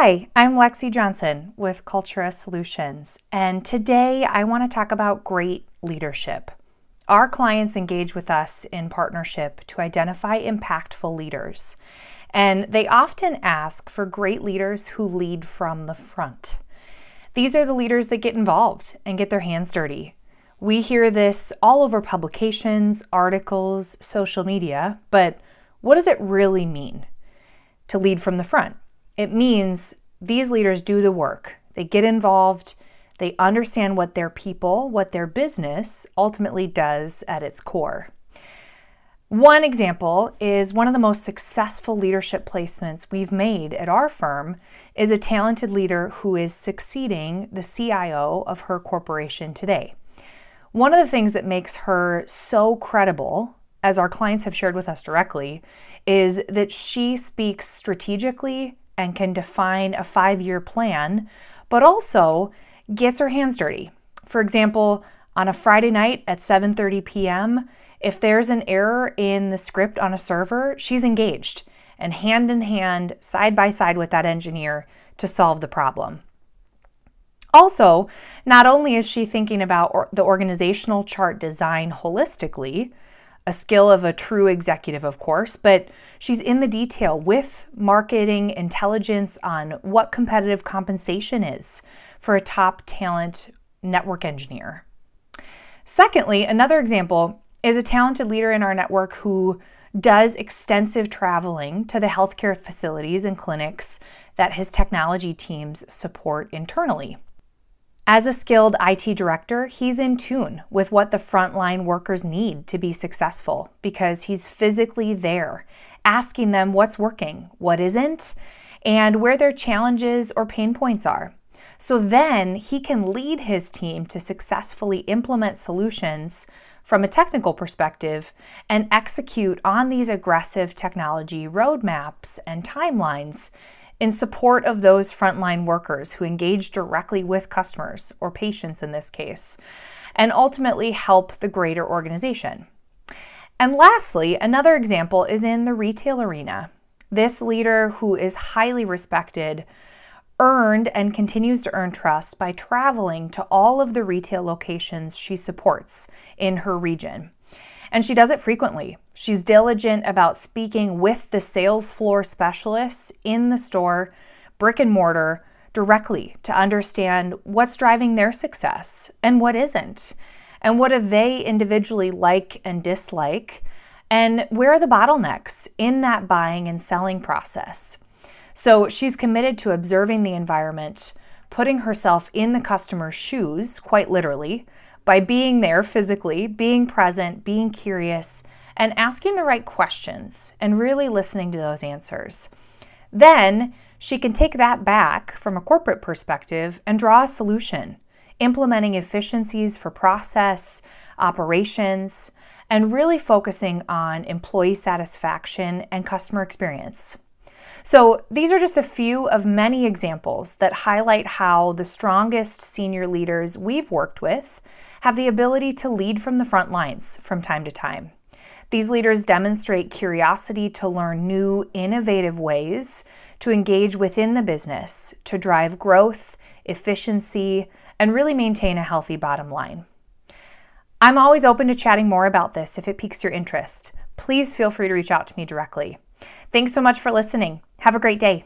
Hi, I'm Lexy Johnson with Cultura Solutions, and today I want to talk about great leadership. Our clients engage with us in partnership to identify impactful leaders, and they often ask for great leaders who lead from the front. These are the leaders that get involved and get their hands dirty. We hear this all over publications, articles, social media, but what does it really mean to lead from the front? It means these leaders do the work, they get involved, they understand what their people, what their business ultimately does at its core. One example is one of the most successful leadership placements we've made at our firm is a talented leader who is succeeding the CIO of her corporation today. One of the things that makes her so credible, as our clients have shared with us directly, is that she speaks strategically and can define a five year plan, but also gets her hands dirty. For example, on a Friday night at 7:30 p.m., if there's an error in the script on a server, she's engaged and hand in hand, side by side with that engineer to solve the problem. Also, not only is she thinking about or the organizational chart design holistically, a skill of a true executive, of course, but she's in the detail with marketing intelligence on what competitive compensation is for a top talent network engineer. Secondly, another example is a talented leader in our network who does extensive traveling to the healthcare facilities and clinics that his technology teams support internally. As a skilled IT director, he's in tune with what the frontline workers need to be successful because he's physically there, asking them what's working, what isn't, and where their challenges or pain points are. So then he can lead his team to successfully implement solutions from a technical perspective and execute on these aggressive technology roadmaps and timelines in support of those frontline workers who engage directly with customers, or patients in this case, and ultimately help the greater organization. And lastly, another example is in the retail arena. This leader, who is highly respected, earned and continues to earn trust by traveling to all of the retail locations she supports in her region. And she does it frequently. She's diligent about speaking with the sales floor specialists in the store, brick and mortar, directly to understand what's driving their success and what isn't. And what do they individually like and dislike? And where are the bottlenecks in that buying and selling process? So she's committed to observing the environment, putting herself in the customer's shoes, quite literally, by being there physically, being present, being curious, and asking the right questions and really listening to those answers. Then she can take that back from a corporate perspective and draw a solution, implementing efficiencies for process, operations, and really focusing on employee satisfaction and customer experience. So, these are just a few of many examples that highlight how the strongest senior leaders we've worked with have the ability to lead from the front lines from time to time. These leaders demonstrate curiosity to learn new, innovative ways to engage within the business to drive growth, efficiency, and really maintain a healthy bottom line. I'm always open to chatting more about this if it piques your interest. Please feel free to reach out to me directly. Thanks so much for listening. Have a great day.